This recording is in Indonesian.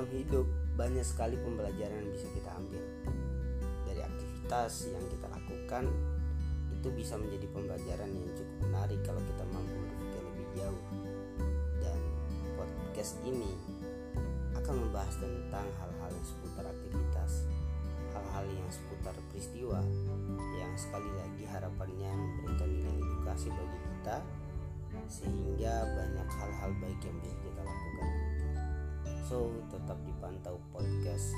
dalam hidup banyak sekali pembelajaran yang bisa kita ambil. Dari aktivitas yang kita lakukan itu bisa menjadi pembelajaran yang cukup menarik kalau kita mampu berpikir lebih jauh. Dan podcast ini akan membahas tentang hal-hal yang seputar aktivitas hal-hal yang seputar peristiwa yang sekali lagi harapannya memberikan nilai edukasi bagi kita sehingga banyak hal-hal baik so tetap dipantau podcast